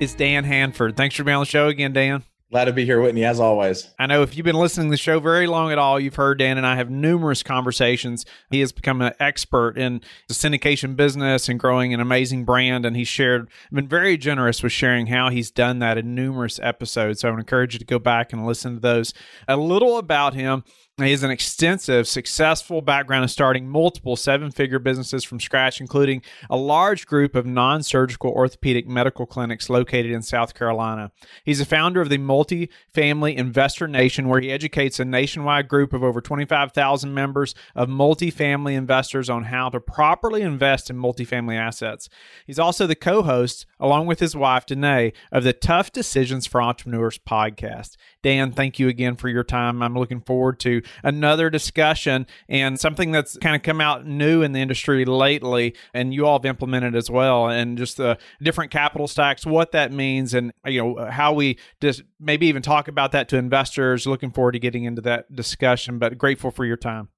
is Dan Handford. Thanks for being on the show again, Dan. Glad to be here, Whitney, as always. I know if you've been listening to the show very long at all, you've heard Dan and I have numerous conversations. He has become an expert in the syndication business and growing an amazing brand. And he's shared, been very generous with sharing how he's done that in numerous episodes. So I would encourage you to go back and listen to those. A little about him. He has an extensive, successful background in starting multiple seven figure businesses from scratch, including a large group of non surgical orthopedic medical clinics located in South Carolina. He's a founder of the Multi Family Investor Nation, where he educates a nationwide group of over 25,000 members of multifamily investors on how to properly invest in multifamily assets. He's also the co host, along with his wife, Danae, of the Tough Decisions for Entrepreneurs podcast. Dan, thank you again for your time. I'm looking forward to another discussion and something that's kind of come out new in the industry lately, and you all have implemented as well, and just the different capital stacks, what that means, and you know how we just maybe even talk about that to investors. Looking forward to getting into that discussion, but grateful for your time.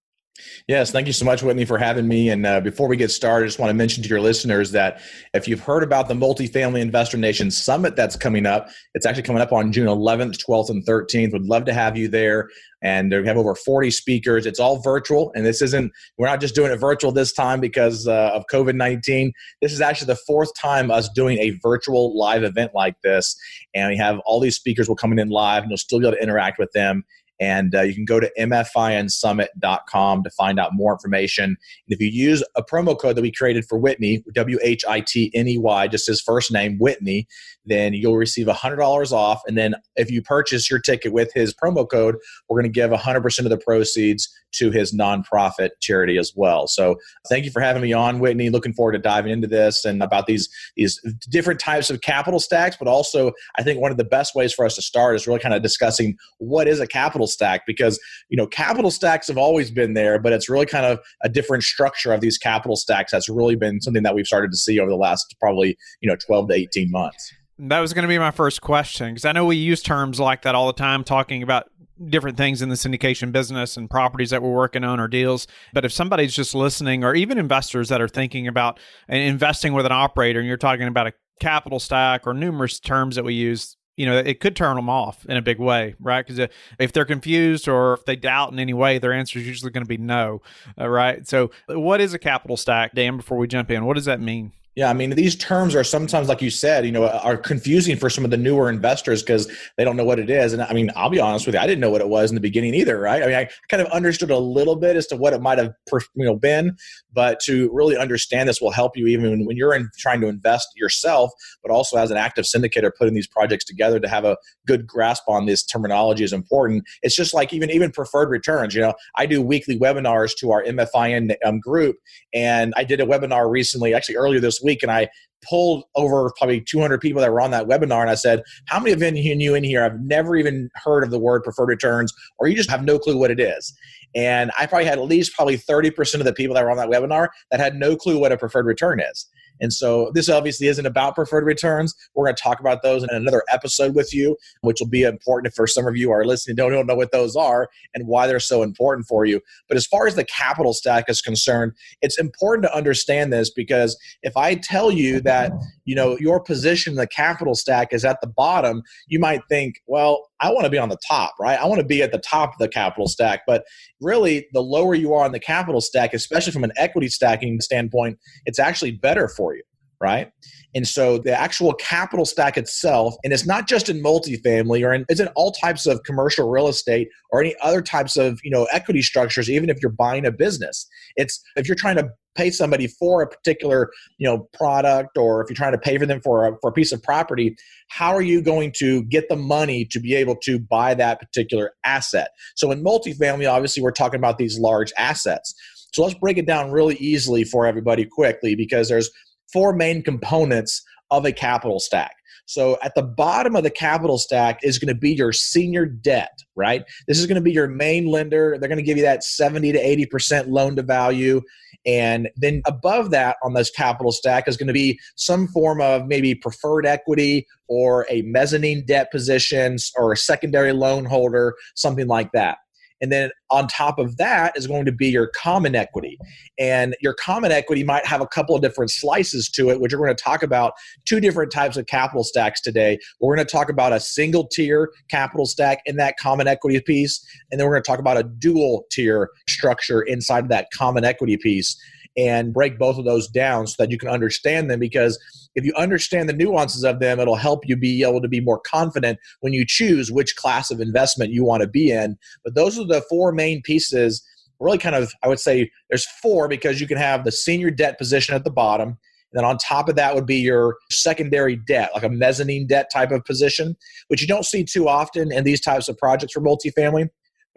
Yes, thank you so much, Whitney, for having me. And uh, before we get started, I just want to mention to your listeners that if you've heard about the Multifamily Investor Nation Summit that's coming up, it's actually coming up on June 11th, 12th, and 13th. Would love to have you there. And we have over 40 speakers. It's all virtual. And this isn't, we're not just doing it virtual this time because uh, of COVID 19. This is actually the fourth time us doing a virtual live event like this. And we have all these speakers will coming in live, and you'll still be able to interact with them. And uh, you can go to mfinsummit.com to find out more information. And if you use a promo code that we created for Whitney, W H I T N E Y, just his first name, Whitney, then you'll receive $100 off. And then if you purchase your ticket with his promo code, we're going to give 100% of the proceeds to his nonprofit charity as well. So thank you for having me on, Whitney. Looking forward to diving into this and about these these different types of capital stacks, but also I think one of the best ways for us to start is really kind of discussing what is a capital stack because you know capital stacks have always been there, but it's really kind of a different structure of these capital stacks that's really been something that we've started to see over the last probably you know 12 to 18 months. That was going to be my first question because I know we use terms like that all the time, talking about different things in the syndication business and properties that we're working on or deals. But if somebody's just listening, or even investors that are thinking about uh, investing with an operator, and you're talking about a capital stack or numerous terms that we use, you know, it could turn them off in a big way, right? Because if they're confused or if they doubt in any way, their answer is usually going to be no, uh, right? So, what is a capital stack, Dan? Before we jump in, what does that mean? Yeah, I mean, these terms are sometimes, like you said, you know, are confusing for some of the newer investors because they don't know what it is. And I mean, I'll be honest with you, I didn't know what it was in the beginning either, right? I mean, I kind of understood a little bit as to what it might have, you know, been, but to really understand this will help you even when you're in trying to invest yourself, but also as an active syndicator putting these projects together to have a good grasp on this terminology is important. It's just like even even preferred returns. You know, I do weekly webinars to our MFIN um, group, and I did a webinar recently, actually earlier this week, and I pulled over probably 200 people that were on that webinar and I said, How many of you in here have never even heard of the word preferred returns or you just have no clue what it is? And I probably had at least probably 30% of the people that were on that webinar that had no clue what a preferred return is. And so this obviously isn't about preferred returns. We're going to talk about those in another episode with you, which will be important for some of you are listening don't, don't know what those are and why they're so important for you. But as far as the capital stack is concerned, it's important to understand this because if I tell you that, you know, your position in the capital stack is at the bottom, you might think, well, I want to be on the top, right? I want to be at the top of the capital stack. But really, the lower you are on the capital stack, especially from an equity stacking standpoint, it's actually better for you, right? And so the actual capital stack itself, and it's not just in multifamily or in, it's in all types of commercial real estate or any other types of, you know, equity structures, even if you're buying a business. It's if you're trying to pay somebody for a particular you know product or if you're trying to pay for them for a, for a piece of property how are you going to get the money to be able to buy that particular asset so in multifamily obviously we're talking about these large assets so let's break it down really easily for everybody quickly because there's four main components of a capital stack. So at the bottom of the capital stack is going to be your senior debt, right? This is going to be your main lender. They're going to give you that 70 to 80% loan to value. And then above that on this capital stack is going to be some form of maybe preferred equity or a mezzanine debt position or a secondary loan holder, something like that. And then on top of that is going to be your common equity. And your common equity might have a couple of different slices to it, which we're going to talk about two different types of capital stacks today. We're going to talk about a single tier capital stack in that common equity piece. And then we're going to talk about a dual tier structure inside of that common equity piece and break both of those down so that you can understand them because if you understand the nuances of them it'll help you be able to be more confident when you choose which class of investment you want to be in. But those are the four main pieces. Really kind of i would say there's four because you can have the senior debt position at the bottom and then on top of that would be your secondary debt, like a mezzanine debt type of position, which you don't see too often in these types of projects for multifamily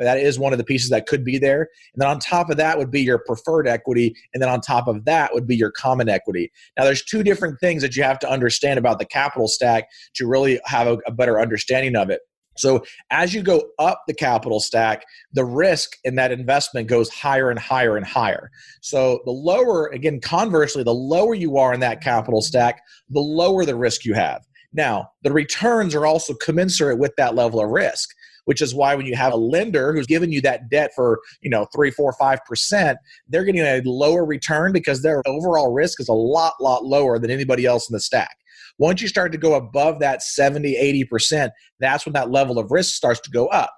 that is one of the pieces that could be there. And then on top of that would be your preferred equity. And then on top of that would be your common equity. Now, there's two different things that you have to understand about the capital stack to really have a, a better understanding of it. So, as you go up the capital stack, the risk in that investment goes higher and higher and higher. So, the lower, again, conversely, the lower you are in that capital stack, the lower the risk you have. Now, the returns are also commensurate with that level of risk which is why when you have a lender who's giving you that debt for you know three four five percent they're getting a lower return because their overall risk is a lot lot lower than anybody else in the stack once you start to go above that 70 80% that's when that level of risk starts to go up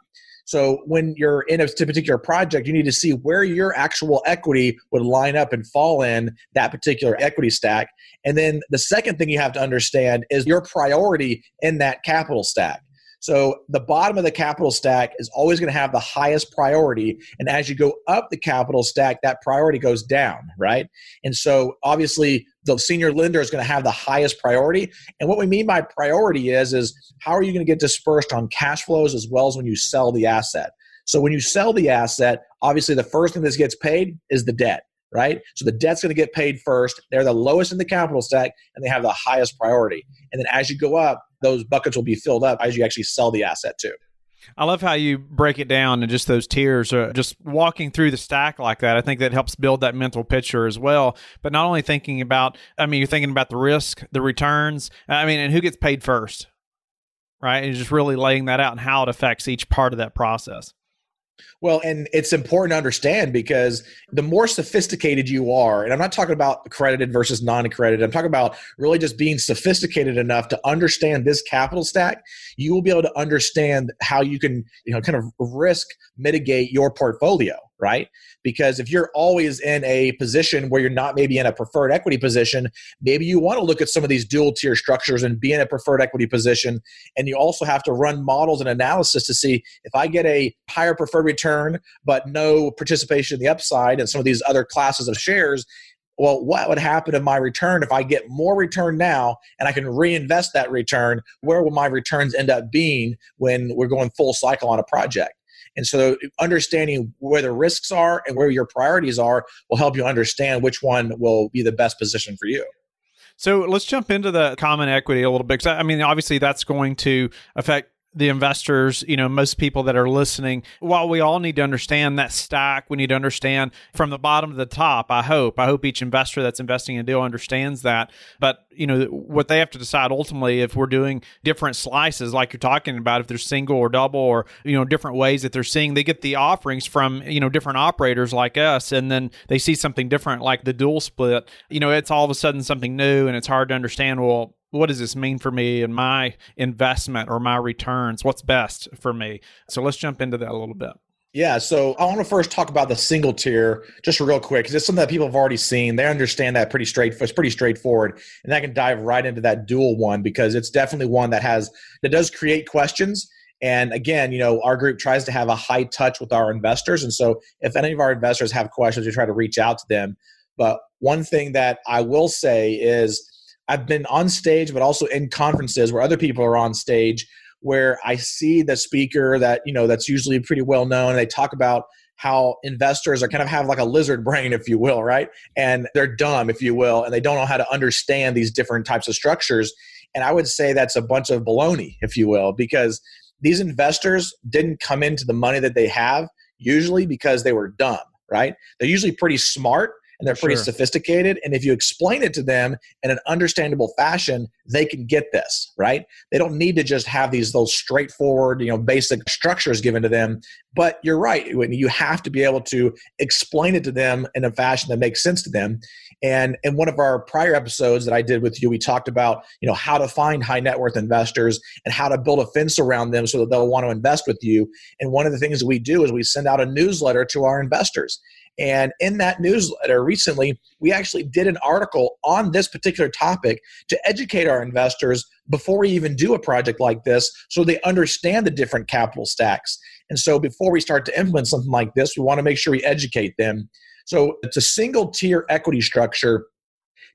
so when you're in a particular project, you need to see where your actual equity would line up and fall in that particular equity stack. And then the second thing you have to understand is your priority in that capital stack. So the bottom of the capital stack is always going to have the highest priority. And as you go up the capital stack, that priority goes down, right? And so obviously the senior lender is going to have the highest priority. And what we mean by priority is, is how are you going to get dispersed on cash flows as well as when you sell the asset? So when you sell the asset, obviously the first thing that gets paid is the debt right? So the debt's going to get paid first. They're the lowest in the capital stack and they have the highest priority. And then as you go up, those buckets will be filled up as you actually sell the asset too. I love how you break it down and just those tiers, uh, just walking through the stack like that. I think that helps build that mental picture as well. But not only thinking about, I mean, you're thinking about the risk, the returns, I mean, and who gets paid first, right? And just really laying that out and how it affects each part of that process. Well, and it's important to understand because the more sophisticated you are, and I'm not talking about accredited versus non accredited, I'm talking about really just being sophisticated enough to understand this capital stack, you will be able to understand how you can, you know, kind of risk mitigate your portfolio right? Because if you're always in a position where you're not maybe in a preferred equity position, maybe you want to look at some of these dual tier structures and be in a preferred equity position. And you also have to run models and analysis to see if I get a higher preferred return, but no participation in the upside and some of these other classes of shares. Well, what would happen in my return if I get more return now and I can reinvest that return? Where will my returns end up being when we're going full cycle on a project? And so understanding where the risks are and where your priorities are will help you understand which one will be the best position for you. So let's jump into the common equity a little bit. I mean, obviously, that's going to affect the investors, you know, most people that are listening, while we all need to understand that stack, we need to understand from the bottom to the top. I hope. I hope each investor that's investing in a deal understands that. But, you know, what they have to decide ultimately if we're doing different slices, like you're talking about, if they're single or double or, you know, different ways that they're seeing, they get the offerings from, you know, different operators like us, and then they see something different like the dual split. You know, it's all of a sudden something new and it's hard to understand, well, what does this mean for me and my investment or my returns? What's best for me? So let's jump into that a little bit. Yeah, so I want to first talk about the single tier just real quick because it's something that people have already seen. They understand that pretty straight. It's pretty straightforward, and I can dive right into that dual one because it's definitely one that has that does create questions. And again, you know, our group tries to have a high touch with our investors, and so if any of our investors have questions, we try to reach out to them. But one thing that I will say is I've been on stage, but also in conferences where other people are on stage, where I see the speaker that you know that's usually pretty well known. They talk about how investors are kind of have like a lizard brain, if you will, right? And they're dumb, if you will, and they don't know how to understand these different types of structures. And I would say that's a bunch of baloney, if you will, because these investors didn't come into the money that they have usually because they were dumb, right? They're usually pretty smart and they're pretty sure. sophisticated. And if you explain it to them in an understandable fashion, they can get this, right? They don't need to just have these those straightforward, you know, basic structures given to them. But you're right, Whitney, you have to be able to explain it to them in a fashion that makes sense to them. And in one of our prior episodes that I did with you, we talked about, you know, how to find high net worth investors and how to build a fence around them so that they'll want to invest with you. And one of the things that we do is we send out a newsletter to our investors. And in that newsletter recently, we actually did an article on this particular topic to educate our investors before we even do a project like this so they understand the different capital stacks. And so before we start to implement something like this, we want to make sure we educate them. So it's a single tier equity structure.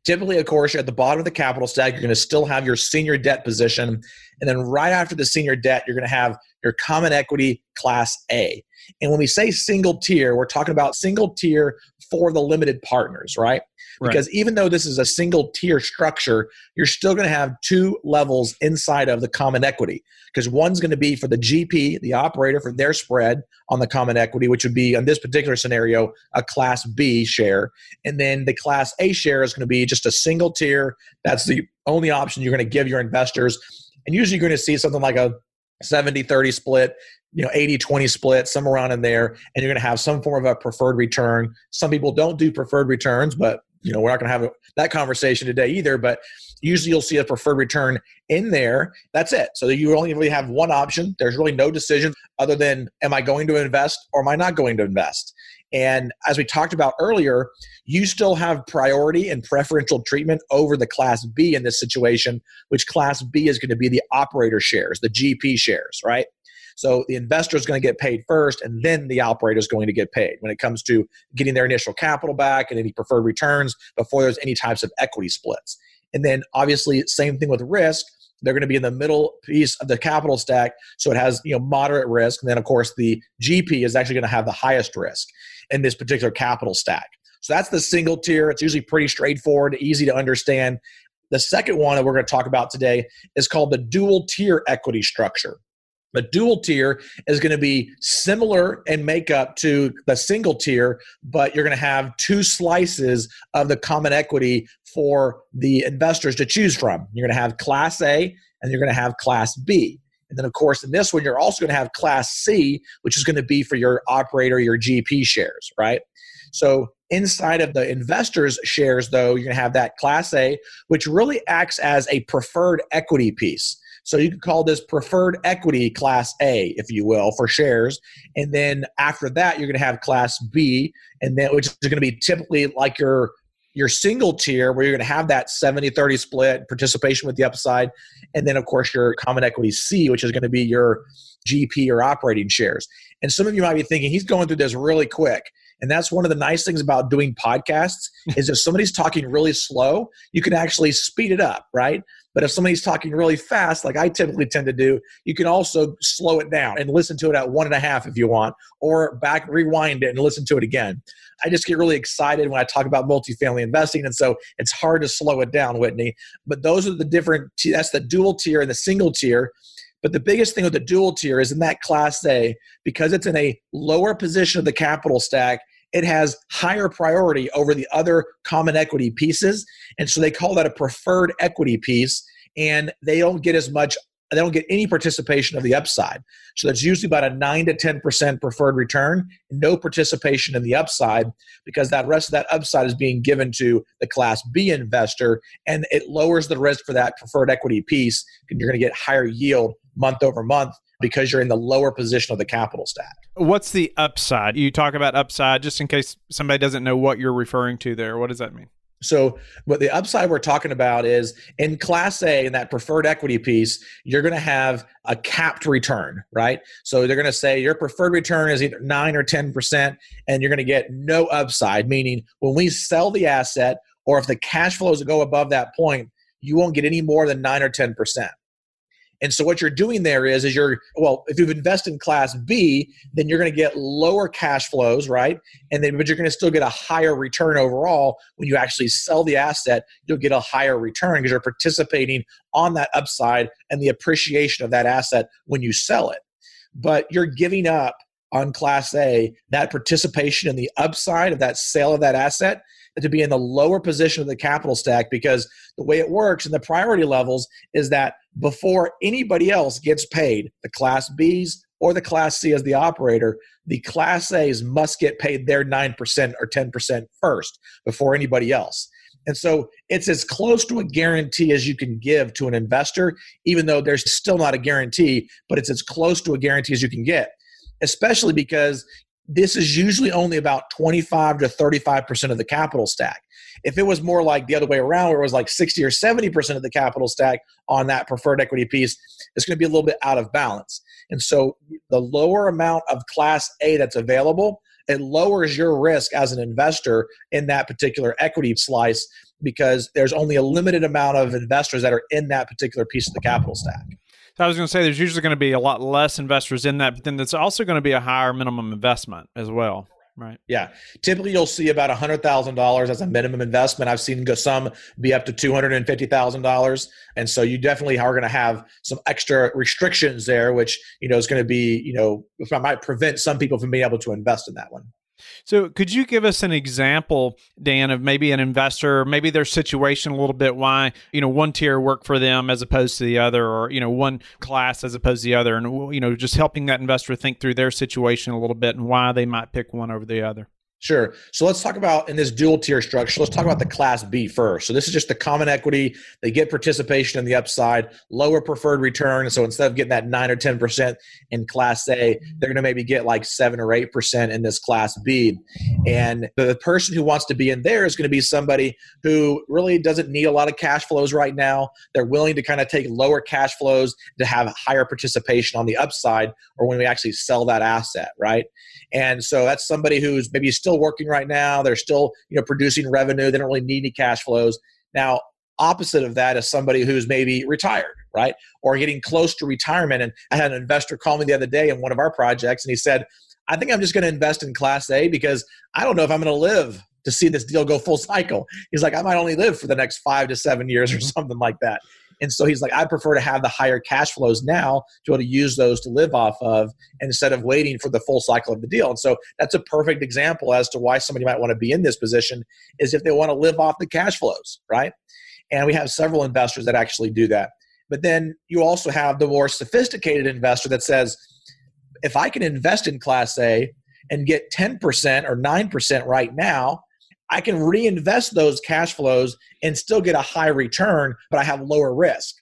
Typically, of course, at the bottom of the capital stack, you're going to still have your senior debt position. And then right after the senior debt, you're going to have your common equity class A. And when we say single tier, we're talking about single tier for the limited partners, right? Because right. even though this is a single tier structure, you're still going to have two levels inside of the common equity. Because one's going to be for the GP, the operator, for their spread on the common equity, which would be, in this particular scenario, a Class B share. And then the Class A share is going to be just a single tier. That's the only option you're going to give your investors. And usually you're going to see something like a 70 30 split you know 80 20 split somewhere around in there and you're going to have some form of a preferred return some people don't do preferred returns but you know we're not going to have that conversation today either but usually you'll see a preferred return in there. That's it. So you only really have one option. There's really no decision other than am i going to invest or am i not going to invest? And as we talked about earlier you still have priority and preferential treatment over the class b in this situation which class b is going to be the operator shares the gp shares right so the investor is going to get paid first, and then the operator is going to get paid when it comes to getting their initial capital back and any preferred returns before there's any types of equity splits. And then obviously, same thing with risk. They're going to be in the middle piece of the capital stack, so it has you know moderate risk. And then of course the GP is actually going to have the highest risk in this particular capital stack. So that's the single tier. It's usually pretty straightforward, easy to understand. The second one that we're going to talk about today is called the dual tier equity structure. A dual tier is going to be similar in makeup to the single tier, but you're going to have two slices of the common equity for the investors to choose from. You're going to have Class A and you're going to have Class B. And then, of course, in this one, you're also going to have Class C, which is going to be for your operator, your GP shares, right? So, inside of the investors' shares, though, you're going to have that Class A, which really acts as a preferred equity piece. So you could call this preferred equity class A, if you will, for shares. And then after that, you're going to have class B, and then which is going to be typically like your your single tier where you're going to have that 70 30 split participation with the upside and then of course your common equity c which is going to be your gp or operating shares. And some of you might be thinking he's going through this really quick. And that's one of the nice things about doing podcasts is if somebody's talking really slow you can actually speed it up right but if somebody's talking really fast, like I typically tend to do, you can also slow it down and listen to it at one and a half if you want, or back rewind it and listen to it again. I just get really excited when I talk about multifamily investing. And so it's hard to slow it down, Whitney. But those are the different, that's the dual tier and the single tier. But the biggest thing with the dual tier is in that class A, because it's in a lower position of the capital stack, it has higher priority over the other common equity pieces. And so they call that a preferred equity piece. And they don't get as much, they don't get any participation of the upside. So that's usually about a 9 to 10% preferred return, no participation in the upside because that rest of that upside is being given to the Class B investor. And it lowers the risk for that preferred equity piece. And you're going to get higher yield month over month because you're in the lower position of the capital stack. What's the upside? You talk about upside just in case somebody doesn't know what you're referring to there. What does that mean? So, what the upside we're talking about is in Class A, in that preferred equity piece, you're going to have a capped return, right? So, they're going to say your preferred return is either 9 or 10%, and you're going to get no upside, meaning when we sell the asset or if the cash flows go above that point, you won't get any more than 9 or 10%. And so what you're doing there is, is you're well, if you've invested in Class B, then you're going to get lower cash flows, right? And then, but you're going to still get a higher return overall when you actually sell the asset. You'll get a higher return because you're participating on that upside and the appreciation of that asset when you sell it. But you're giving up on Class A that participation in the upside of that sale of that asset to be in the lower position of the capital stack because the way it works in the priority levels is that before anybody else gets paid, the Class Bs or the Class C as the operator, the Class A's must get paid their 9% or 10% first before anybody else. And so it's as close to a guarantee as you can give to an investor, even though there's still not a guarantee, but it's as close to a guarantee as you can get, especially because this is usually only about 25 to 35% of the capital stack. If it was more like the other way around, where it was like 60 or 70% of the capital stack on that preferred equity piece, it's going to be a little bit out of balance. And so the lower amount of Class A that's available, it lowers your risk as an investor in that particular equity slice because there's only a limited amount of investors that are in that particular piece of the capital stack. I was going to say there's usually going to be a lot less investors in that, but then there's also going to be a higher minimum investment as well. Right. Yeah. Typically, you'll see about $100,000 as a minimum investment. I've seen some be up to $250,000. And so you definitely are going to have some extra restrictions there, which, you know, is going to be, you know, might prevent some people from being able to invest in that one. So, could you give us an example, Dan, of maybe an investor, maybe their situation a little bit, why you know one tier work for them as opposed to the other, or you know one class as opposed to the other, and you know just helping that investor think through their situation a little bit and why they might pick one over the other. Sure. So let's talk about in this dual tier structure, let's talk about the class B first. So this is just the common equity. They get participation in the upside, lower preferred return. So instead of getting that nine or 10% in class A, they're going to maybe get like seven or 8% in this class B. And the person who wants to be in there is going to be somebody who really doesn't need a lot of cash flows right now. They're willing to kind of take lower cash flows to have higher participation on the upside or when we actually sell that asset, right? And so that's somebody who's maybe still working right now. They're still, you know, producing revenue. They don't really need any cash flows. Now, opposite of that is somebody who's maybe retired, right? Or getting close to retirement. And I had an investor call me the other day in one of our projects and he said, I think I'm just going to invest in Class A because I don't know if I'm going to live to see this deal go full cycle. He's like, I might only live for the next five to seven years or something like that. And so he's like, I prefer to have the higher cash flows now to be able to use those to live off of instead of waiting for the full cycle of the deal. And so that's a perfect example as to why somebody might want to be in this position is if they want to live off the cash flows, right? And we have several investors that actually do that. But then you also have the more sophisticated investor that says, if I can invest in Class A and get 10% or 9% right now, I can reinvest those cash flows and still get a high return, but I have lower risk.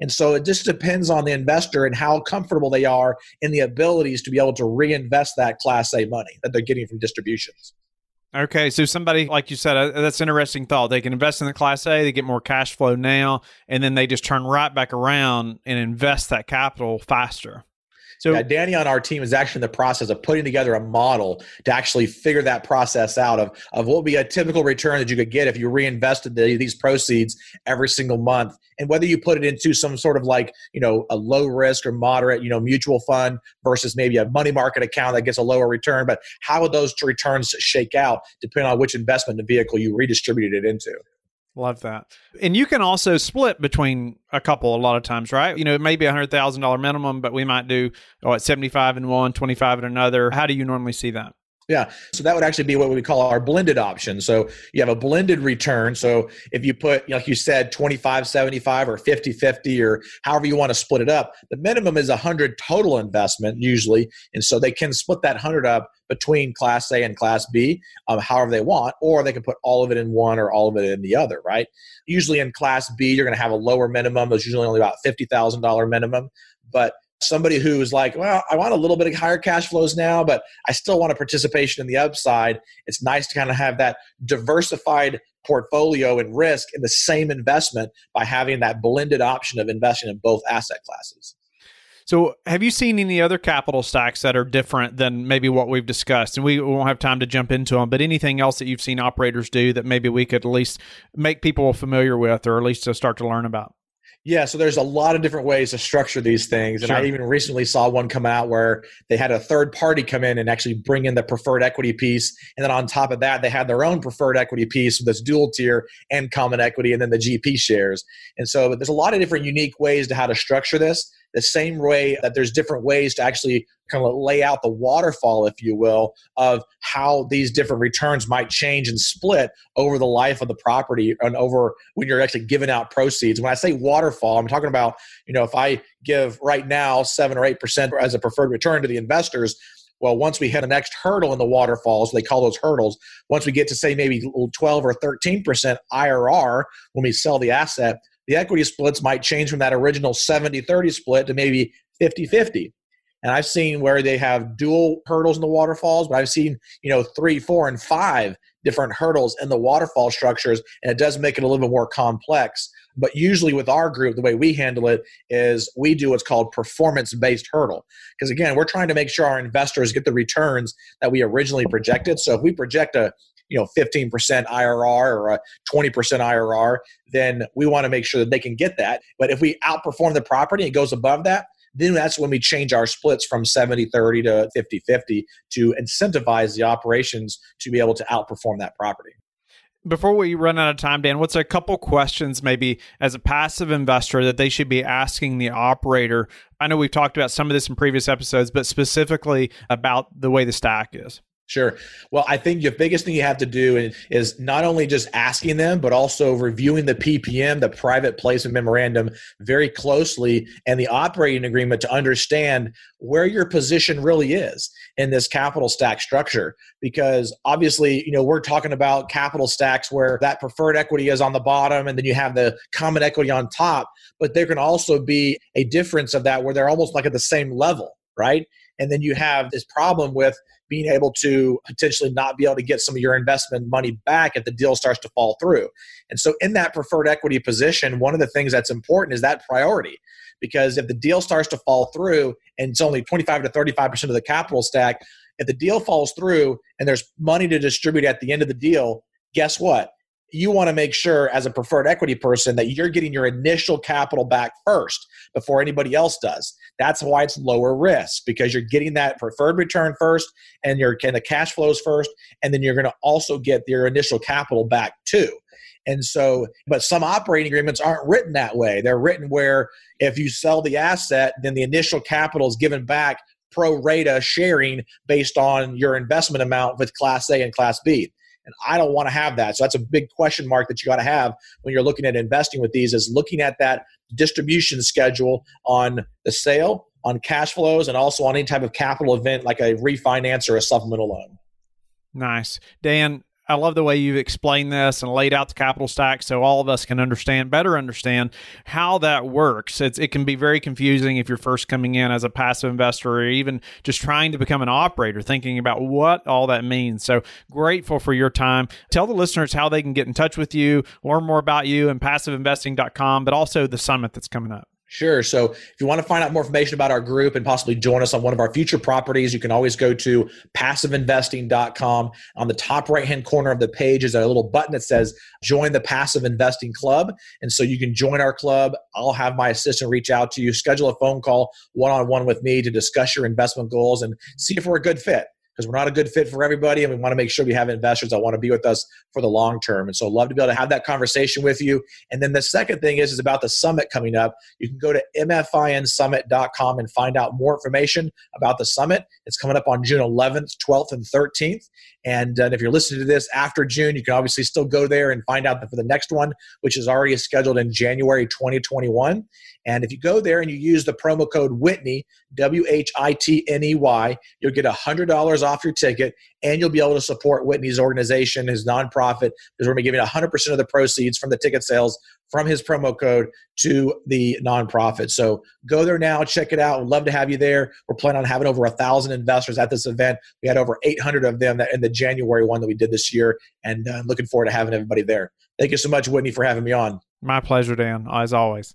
And so it just depends on the investor and how comfortable they are in the abilities to be able to reinvest that Class A money that they're getting from distributions. Okay, so somebody like you said, uh, that's interesting thought. They can invest in the Class A, they get more cash flow now, and then they just turn right back around and invest that capital faster. So yeah, Danny on our team is actually in the process of putting together a model to actually figure that process out of, of what would be a typical return that you could get if you reinvested the, these proceeds every single month. And whether you put it into some sort of like, you know, a low risk or moderate, you know, mutual fund versus maybe a money market account that gets a lower return. But how would those returns shake out depending on which investment vehicle you redistributed it into? Love that. And you can also split between a couple a lot of times, right? You know, it may be a hundred thousand dollar minimum, but we might do oh, at seventy five and one, 25 and another. How do you normally see that? Yeah. So that would actually be what we call our blended option. So you have a blended return. So if you put, like you said, 25, 75 or 50, 50 or however you want to split it up, the minimum is 100 total investment usually. And so they can split that 100 up between class A and class B, um, however they want, or they can put all of it in one or all of it in the other, right? Usually in class B, you're going to have a lower minimum. There's usually only about $50,000 minimum. But somebody who's like, well, I want a little bit of higher cash flows now, but I still want a participation in the upside. It's nice to kind of have that diversified portfolio and risk in the same investment by having that blended option of investing in both asset classes. So, have you seen any other capital stacks that are different than maybe what we've discussed? And we won't have time to jump into them, but anything else that you've seen operators do that maybe we could at least make people familiar with or at least to start to learn about? Yeah, so there's a lot of different ways to structure these things. And sure. I even recently saw one come out where they had a third party come in and actually bring in the preferred equity piece. And then on top of that, they had their own preferred equity piece with this dual tier and common equity and then the GP shares. And so there's a lot of different unique ways to how to structure this the same way that there's different ways to actually kind of lay out the waterfall, if you will, of how these different returns might change and split over the life of the property and over when you're actually giving out proceeds. When I say waterfall, I'm talking about, you know, if I give right now seven or eight percent as a preferred return to the investors, well, once we hit the next hurdle in the waterfalls, they call those hurdles. Once we get to say maybe 12 or 13% IRR when we sell the asset, the equity splits might change from that original 70 30 split to maybe 50 50. And I've seen where they have dual hurdles in the waterfalls, but I've seen, you know, three, four, and five different hurdles in the waterfall structures, and it does make it a little bit more complex. But usually with our group, the way we handle it is we do what's called performance based hurdle. Because again, we're trying to make sure our investors get the returns that we originally projected. So if we project a you know 15% IRR or a 20% IRR, then we want to make sure that they can get that. But if we outperform the property and it goes above that, then that's when we change our splits from 70 30 to 50 50 to incentivize the operations to be able to outperform that property. Before we run out of time, Dan, what's a couple questions maybe as a passive investor that they should be asking the operator? I know we've talked about some of this in previous episodes, but specifically about the way the stack is. Sure. Well, I think the biggest thing you have to do is not only just asking them, but also reviewing the PPM, the private placement memorandum, very closely and the operating agreement to understand where your position really is in this capital stack structure. Because obviously, you know, we're talking about capital stacks where that preferred equity is on the bottom and then you have the common equity on top, but there can also be a difference of that where they're almost like at the same level, right? And then you have this problem with being able to potentially not be able to get some of your investment money back if the deal starts to fall through. And so, in that preferred equity position, one of the things that's important is that priority. Because if the deal starts to fall through and it's only 25 to 35% of the capital stack, if the deal falls through and there's money to distribute at the end of the deal, guess what? You want to make sure as a preferred equity person that you're getting your initial capital back first before anybody else does. That's why it's lower risk because you're getting that preferred return first and you're getting the cash flows first, and then you're going to also get your initial capital back too. And so, but some operating agreements aren't written that way. They're written where if you sell the asset, then the initial capital is given back pro rata sharing based on your investment amount with Class A and Class B. And I don't want to have that. So that's a big question mark that you got to have when you're looking at investing with these is looking at that distribution schedule on the sale, on cash flows, and also on any type of capital event like a refinance or a supplemental loan. Nice. Dan, I love the way you've explained this and laid out the capital stack so all of us can understand, better understand how that works. It's, it can be very confusing if you're first coming in as a passive investor or even just trying to become an operator, thinking about what all that means. So grateful for your time. Tell the listeners how they can get in touch with you, learn more about you and passiveinvesting.com, but also the summit that's coming up. Sure. So if you want to find out more information about our group and possibly join us on one of our future properties, you can always go to passiveinvesting.com. On the top right hand corner of the page is a little button that says join the passive investing club. And so you can join our club. I'll have my assistant reach out to you, schedule a phone call one on one with me to discuss your investment goals and see if we're a good fit because we're not a good fit for everybody and we want to make sure we have investors that want to be with us for the long term. And so love to be able to have that conversation with you. And then the second thing is is about the summit coming up. You can go to mfinsummit.com and find out more information about the summit. It's coming up on june 11th 12th and 13th and uh, if you're listening to this after june you can obviously still go there and find out for the next one which is already scheduled in january 2021 and if you go there and you use the promo code whitney w-h-i-t-n-e-y you'll get $100 off your ticket, and you'll be able to support Whitney's organization, his nonprofit, because we're going to be giving 100% of the proceeds from the ticket sales from his promo code to the nonprofit. So go there now, check it out. We'd love to have you there. We're planning on having over a thousand investors at this event. We had over 800 of them in the January one that we did this year, and uh, looking forward to having everybody there. Thank you so much, Whitney, for having me on. My pleasure, Dan, as always.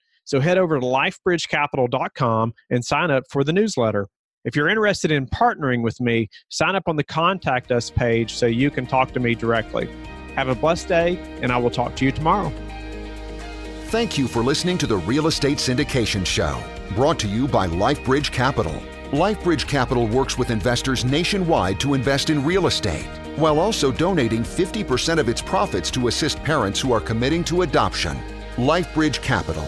So head over to lifebridgecapital.com and sign up for the newsletter. If you're interested in partnering with me, sign up on the Contact Us page so you can talk to me directly. Have a blessed day, and I will talk to you tomorrow. Thank you for listening to the Real Estate Syndication Show, brought to you by LifeBridge Capital. LifeBridge Capital works with investors nationwide to invest in real estate, while also donating 50% of its profits to assist parents who are committing to adoption. LifeBridge Capital,